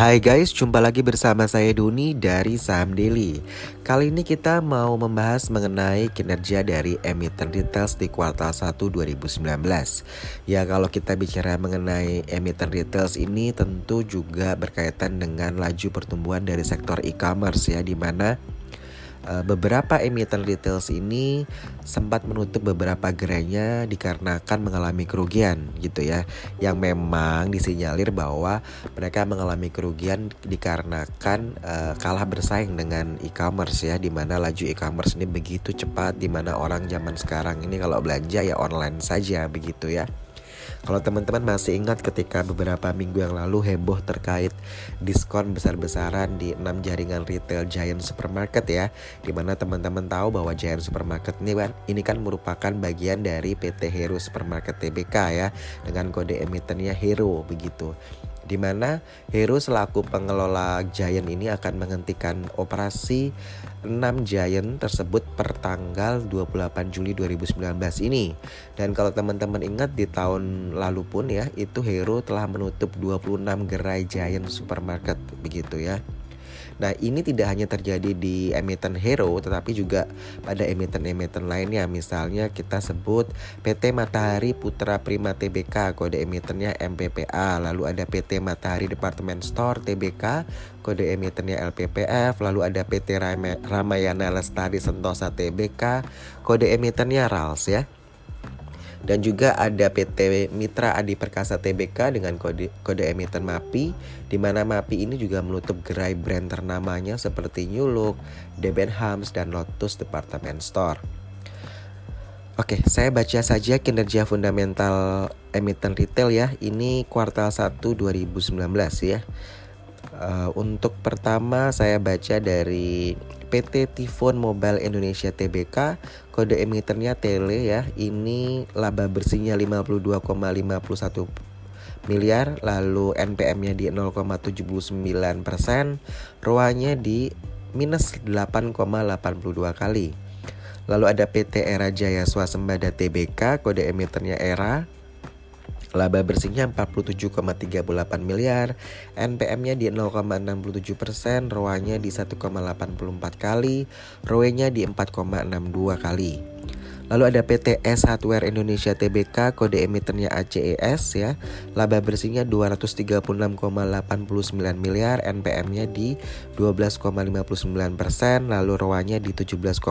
Hai guys, jumpa lagi bersama saya Duni dari Saham Daily. Kali ini kita mau membahas mengenai kinerja dari emiten retail di kuartal 1 2019. Ya, kalau kita bicara mengenai emiten retail ini tentu juga berkaitan dengan laju pertumbuhan dari sektor e-commerce ya di mana beberapa emiten retail ini sempat menutup beberapa gerainya dikarenakan mengalami kerugian gitu ya. Yang memang disinyalir bahwa mereka mengalami kerugian dikarenakan uh, kalah bersaing dengan e-commerce ya di mana laju e-commerce ini begitu cepat di mana orang zaman sekarang ini kalau belanja ya online saja begitu ya kalau teman-teman masih ingat ketika beberapa minggu yang lalu heboh terkait diskon besar-besaran di 6 jaringan retail Giant Supermarket ya, di mana teman-teman tahu bahwa Giant Supermarket ini kan ini kan merupakan bagian dari PT Hero Supermarket Tbk ya, dengan kode emitennya Hero begitu di mana Hero selaku pengelola Giant ini akan menghentikan operasi 6 Giant tersebut per tanggal 28 Juli 2019 ini. Dan kalau teman-teman ingat di tahun lalu pun ya, itu Hero telah menutup 26 gerai Giant supermarket begitu ya. Nah ini tidak hanya terjadi di emiten Hero tetapi juga pada emiten-emiten lainnya. Misalnya kita sebut PT Matahari Putra Prima TBK kode emitennya MPPA Lalu ada PT Matahari Department Store TBK kode emitennya LPPF Lalu ada PT Ramayana Lestari Sentosa TBK kode emitennya RALS ya dan juga ada PT Mitra Adi Perkasa Tbk dengan kode, kode emiten MAPI di mana MAPI ini juga menutup gerai brand ternamanya seperti New Look, Debenhams dan Lotus Department Store. Oke, saya baca saja kinerja fundamental emiten retail ya. Ini kuartal 1 2019 ya. Uh, untuk pertama saya baca dari PT Tifon Mobile Indonesia Tbk kode emitennya Tele ya. Ini laba bersihnya 52,51 miliar lalu NPM-nya di 0,79 persen ROA-nya di minus 8,82 kali. Lalu ada PT Era Jaya Swasembada Tbk kode emitennya Era Laba bersihnya 47,38 miliar, NPM-nya di 0,67 persen, ROA-nya di 1,84 kali, ROE-nya di 4,62 kali. Lalu ada PT S Hardware Indonesia Tbk kode emitennya ACES ya. Laba bersihnya 236,89 miliar, NPM-nya di 12,59 persen, lalu ROA-nya di 17,60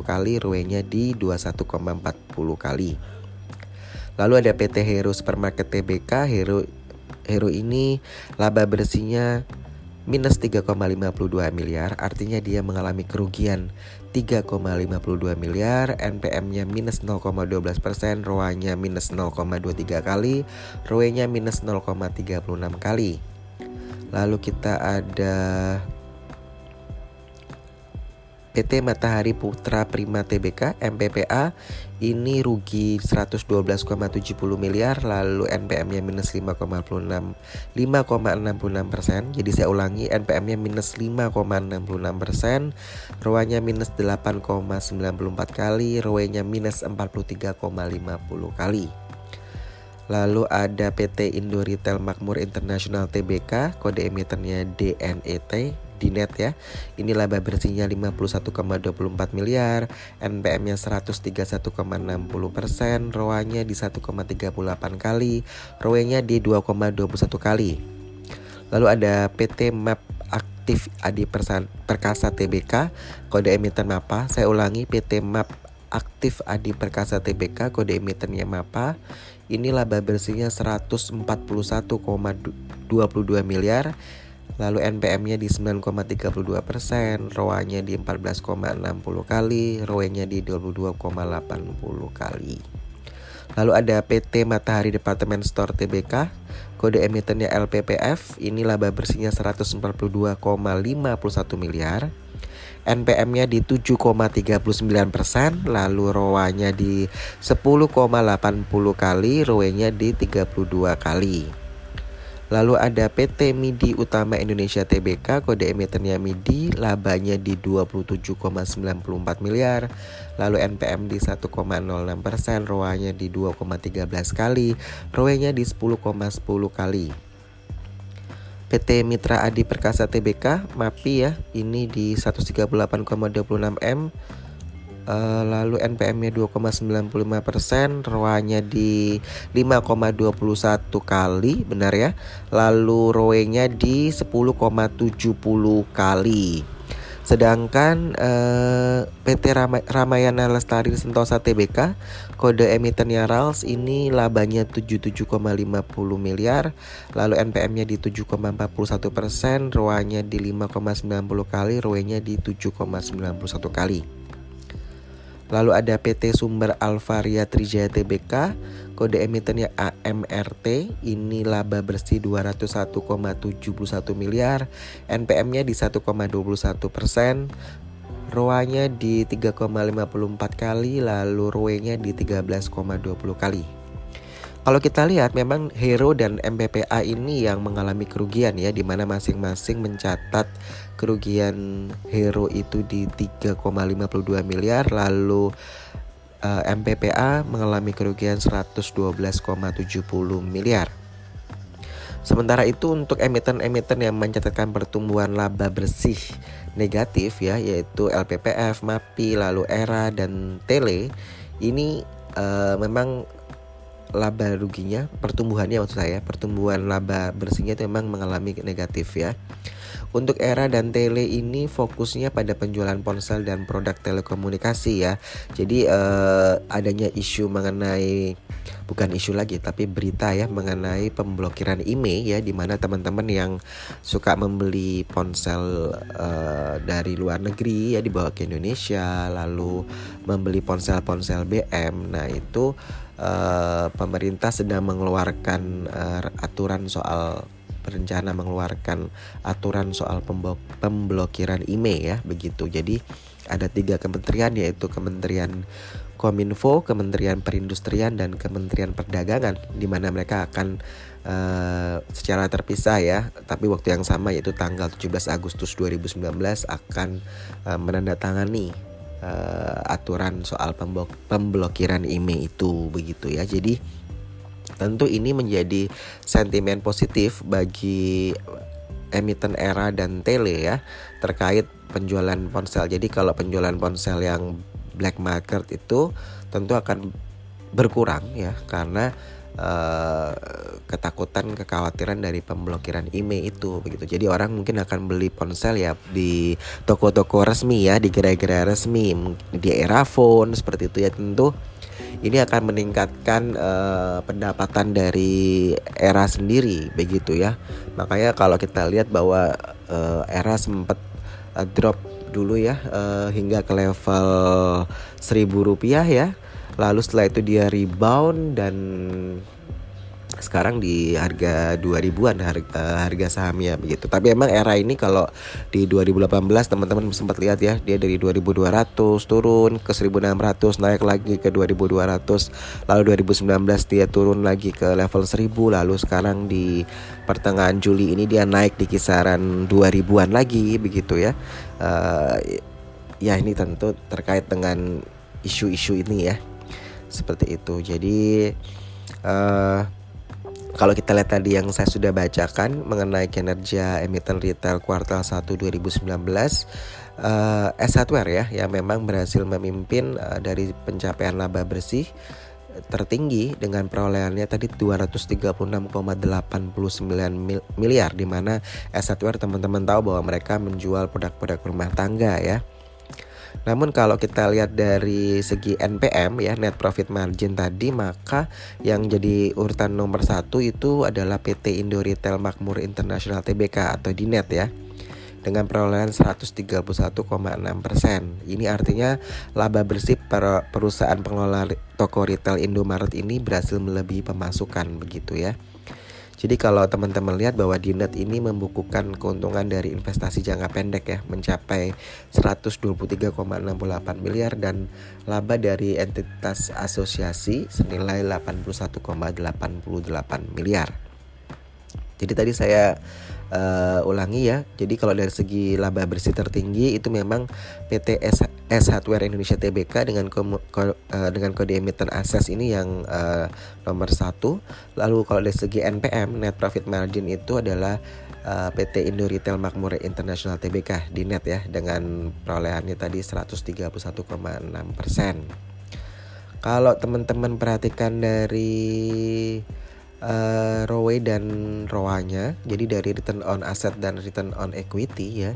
kali, ROE-nya di 21,40 kali. Lalu ada PT Hero Supermarket Tbk, Hero Hero ini laba bersihnya minus 3,52 miliar, artinya dia mengalami kerugian 3,52 miliar, NPM-nya minus 0,12 persen, ROA-nya minus 0,23 kali, ROE-nya minus 0,36 kali. Lalu kita ada PT Matahari Putra Prima Tbk MPPA ini rugi 112,70 miliar lalu NPM-nya minus 5,66 5,66 persen. Jadi saya ulangi NPM-nya minus 5,66 persen ROA-nya minus 8,94 kali ROE-nya minus 43,50 kali. Lalu ada PT Indo Retail Makmur International Tbk, kode emitennya DNET di net ya. Ini laba bersihnya 51,24 miliar, NPM-nya 131,60 persen, ROA-nya di 1,38 kali, ROE-nya di 2,21 kali. Lalu ada PT Map Aktif Adi Perkasa Tbk, kode emiten MAPA. Saya ulangi PT Map Aktif Adi Perkasa Tbk, kode emitennya MAPA. Ini laba bersihnya 141,22 miliar Lalu NPM-nya di 9,32 persen, ROA-nya di 14,60 kali, ROE-nya di 22,80 kali. Lalu ada PT Matahari Departemen Store Tbk, kode emitennya LPPF, ini laba bersihnya 142,51 miliar. NPM-nya di 7,39 persen, lalu ROA-nya di 10,80 kali, ROE-nya di 32 kali. Lalu ada PT MIDI Utama Indonesia Tbk, kode emitennya MIDI, labanya di 27,94 miliar. Lalu NPM di 1,06 persen, ROA-nya di 2,13 kali, ROE-nya di 10,10 kali. PT Mitra Adi Perkasa Tbk MAPI ya ini di 138,26 M uh, lalu NPM-nya 2,95 persen, ROA-nya di 5,21 kali, benar ya. Lalu ROE-nya di 10,70 kali. Sedangkan eh, PT Rama Ramayana Lestari Sentosa Tbk kode emitennya RALS ini labanya 77,50 miliar, lalu NPM-nya di 7,41 persen, ROA-nya di 5,90 kali, ROE-nya di 7,91 kali. Lalu ada PT Sumber Alvaria Trijaya Tbk, kode emitennya AMRT, ini laba bersih 201,71 miliar, NPM-nya di 1,21 persen, ROA-nya di 3,54 kali, lalu ROE-nya di 13,20 kali. Kalau kita lihat memang Hero dan MPPA ini yang mengalami kerugian ya di mana masing-masing mencatat kerugian Hero itu di 3,52 miliar lalu uh, eh, MPPA mengalami kerugian 112,70 miliar. Sementara itu untuk emiten-emiten yang mencatatkan pertumbuhan laba bersih negatif ya yaitu LPPF, MAPI, lalu ERA dan Tele ini uh, memang laba ruginya pertumbuhannya maksud saya pertumbuhan laba bersihnya itu memang mengalami negatif ya. Untuk era dan tele ini fokusnya pada penjualan ponsel dan produk telekomunikasi ya. Jadi eh, adanya isu mengenai bukan isu lagi tapi berita ya mengenai pemblokiran IMEI ya di mana teman-teman yang suka membeli ponsel uh, dari luar negeri ya dibawa ke Indonesia lalu membeli ponsel-ponsel BM nah itu uh, pemerintah sedang mengeluarkan uh, aturan soal berencana mengeluarkan aturan soal pemblokiran IMEI ya begitu. Jadi ada tiga kementerian yaitu Kementerian Kominfo, Kementerian Perindustrian dan Kementerian Perdagangan di mana mereka akan uh, secara terpisah ya, tapi waktu yang sama yaitu tanggal 17 Agustus 2019 akan uh, menandatangani uh, aturan soal pemblokiran IMEI itu begitu ya. Jadi tentu ini menjadi sentimen positif bagi emiten era dan tele ya terkait penjualan ponsel. Jadi kalau penjualan ponsel yang black market itu tentu akan berkurang ya karena uh, ketakutan kekhawatiran dari pemblokiran email itu begitu. Jadi orang mungkin akan beli ponsel ya di toko-toko resmi ya di gerai-gerai resmi di era phone seperti itu ya. Tentu ini akan meningkatkan uh, pendapatan dari era sendiri begitu ya. Makanya kalau kita lihat bahwa uh, era sempat uh, drop dulu ya uh, hingga ke level seribu rupiah ya lalu setelah itu dia rebound dan sekarang di harga 2000-an harga, harga sahamnya begitu. Tapi emang era ini kalau di 2018 teman-teman sempat lihat ya, dia dari 2200 turun ke 1600 naik lagi ke 2200. Lalu 2019 dia turun lagi ke level 1000 lalu sekarang di pertengahan Juli ini dia naik di kisaran 2000-an lagi begitu ya. Uh, ya ini tentu terkait dengan isu-isu ini ya. Seperti itu. Jadi uh, kalau kita lihat tadi yang saya sudah bacakan mengenai kinerja emiten retail kuartal 1 2019 uh, S Hardware ya yang memang berhasil memimpin uh, dari pencapaian laba bersih tertinggi dengan perolehannya tadi 236,89 miliar di mana S Hardware teman-teman tahu bahwa mereka menjual produk-produk rumah tangga ya. Namun kalau kita lihat dari segi NPM ya net profit margin tadi maka yang jadi urutan nomor satu itu adalah PT Indo Retail Makmur International Tbk atau Dinet ya dengan perolehan 131,6 persen. Ini artinya laba bersih per perusahaan pengelola toko retail Indomaret ini berhasil melebihi pemasukan begitu ya. Jadi kalau teman-teman lihat bahwa Dinet ini membukukan keuntungan dari investasi jangka pendek ya mencapai 123,68 miliar dan laba dari entitas asosiasi senilai 81,88 miliar. Jadi tadi saya uh, ulangi ya. Jadi kalau dari segi laba bersih tertinggi itu memang PT S, S Hardware Indonesia Tbk dengan kom, ko, uh, dengan kode emiten ASES ini yang uh, nomor satu. Lalu kalau dari segi NPM net profit margin itu adalah uh, PT Indo Retail Makmur International Tbk di net ya dengan perolehannya tadi 131,6 persen. Kalau teman-teman perhatikan dari uh, ROE dan ROA-nya, jadi dari return on asset dan return on equity ya,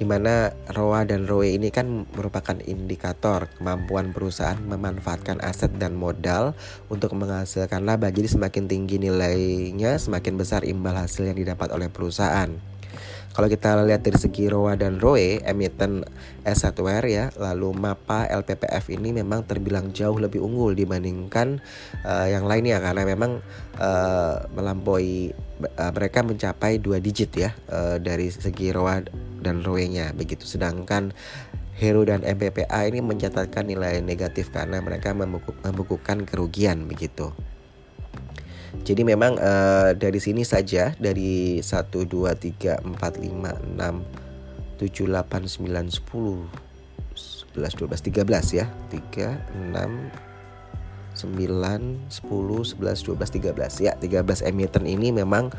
di mana ROA dan ROE ini kan merupakan indikator kemampuan perusahaan memanfaatkan aset dan modal untuk menghasilkan laba. Jadi semakin tinggi nilainya, semakin besar imbal hasil yang didapat oleh perusahaan. Kalau kita lihat dari segi ROA dan ROE, emiten S1R ya, lalu MAPA LPPF ini memang terbilang jauh lebih unggul dibandingkan uh, yang lainnya karena memang uh, melampaui uh, mereka mencapai dua digit ya uh, dari segi ROA dan ROE-nya begitu. Sedangkan Hero dan MPPA ini mencatatkan nilai negatif karena mereka membukukan kerugian begitu. Jadi memang uh, dari sini saja dari 1 2 3 4 5 6 7 8 9 10 11 12 13 ya. 3 6 9 10 11 12 13 ya 13 emiten ini memang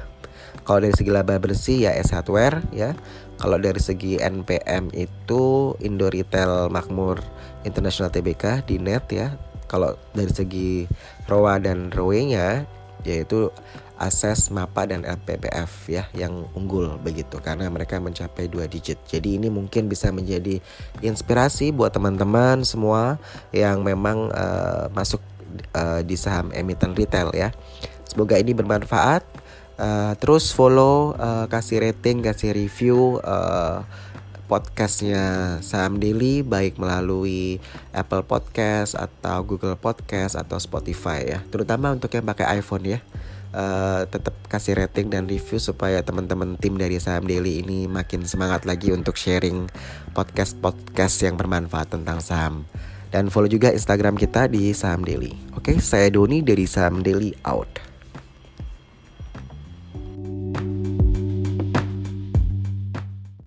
kalau dari segi laba bersih ya S Hardware ya. Kalau dari segi NPM itu Indo Retail Makmur International Tbk di net ya. Kalau dari segi ROA dan ROE-nya yaitu Ases, MAPA dan LPPF ya yang unggul begitu karena mereka mencapai dua digit. Jadi ini mungkin bisa menjadi inspirasi buat teman-teman semua yang memang uh, masuk uh, di saham emiten retail ya. Semoga ini bermanfaat. Uh, terus follow, uh, kasih rating, kasih review uh, podcastnya Saham Daily baik melalui Apple Podcast atau Google Podcast atau Spotify ya. Terutama untuk yang pakai iPhone ya uh, tetap kasih rating dan review supaya teman-teman tim dari Saham Daily ini makin semangat lagi untuk sharing podcast-podcast yang bermanfaat tentang saham. Dan follow juga Instagram kita di Saham Daily. Oke, saya Doni dari Saham Daily out.